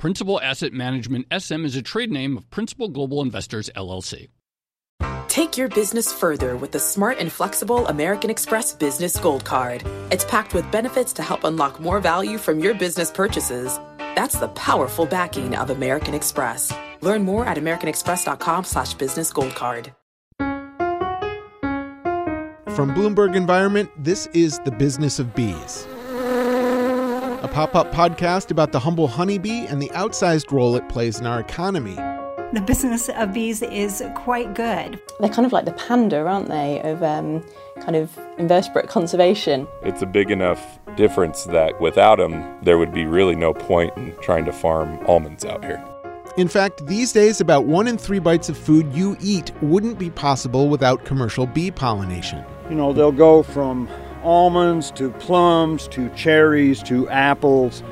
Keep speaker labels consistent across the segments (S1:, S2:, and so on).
S1: Principal Asset Management SM is a trade name of Principal Global Investors LLC.
S2: Take your business further with the smart and flexible American Express Business Gold Card. It's packed with benefits to help unlock more value from your business purchases. That's the powerful backing of American Express. Learn more at americanexpress.com slash business gold card.
S3: From Bloomberg Environment, this is The Business of Bees a pop up podcast about the humble honeybee and the outsized role it plays in our economy.
S4: The business of bees is quite good.
S5: They're kind of like the panda, aren't they, of um, kind of invertebrate conservation.
S6: It's a big enough difference that without them, there would be really no point in trying to farm almonds out here.
S3: In fact, these days, about one in three bites of food you eat wouldn't be possible without commercial bee pollination.
S7: You know, they'll go from almonds to plums to cherries to apples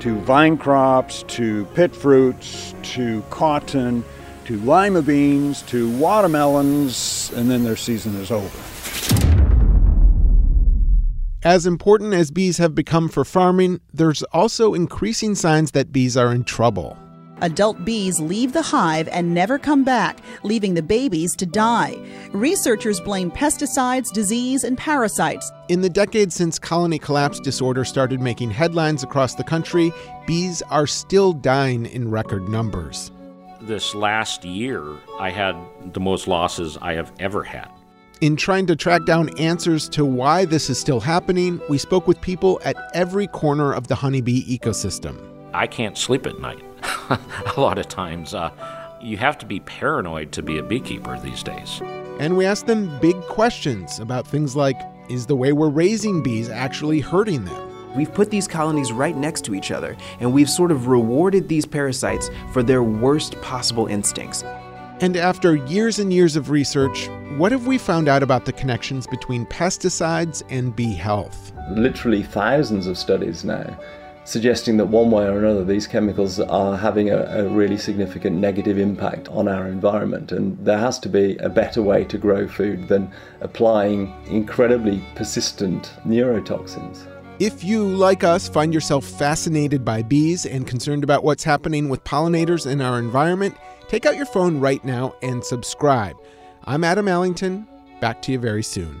S7: to vine crops to pit fruits to cotton to lima beans to watermelons, and then their season is over.
S3: As important as bees have become for farming, there's also increasing signs that bees are in trouble.
S8: Adult bees leave the hive and never come back, leaving the babies to die. Researchers blame pesticides, disease, and parasites.
S3: In the decades since colony collapse disorder started making headlines across the country, bees are still dying in record numbers.
S9: This last year, I had the most losses I have ever had.
S3: In trying to track down answers to why this is still happening, we spoke with people at every corner of the honeybee ecosystem.
S9: I can't sleep at night. a lot of times. Uh, you have to be paranoid to be a beekeeper these days.
S3: And we asked them big questions about things like is the way we're raising bees actually hurting them?
S10: We've put these colonies right next to each other, and we've sort of rewarded these parasites for their worst possible instincts.
S3: And after years and years of research, what have we found out about the connections between pesticides and bee health?
S11: Literally thousands of studies now suggesting that one way or another these chemicals are having a, a, really significant negative impact on our environment. And there has to be a better way to grow food than applying incredibly persistent neurotoxins.
S3: If you, like us, find yourself fascinated by bees and concerned about what's happening with pollinators in our environment, take out your phone right now and subscribe. I'm Adam Allington. Back to you very soon.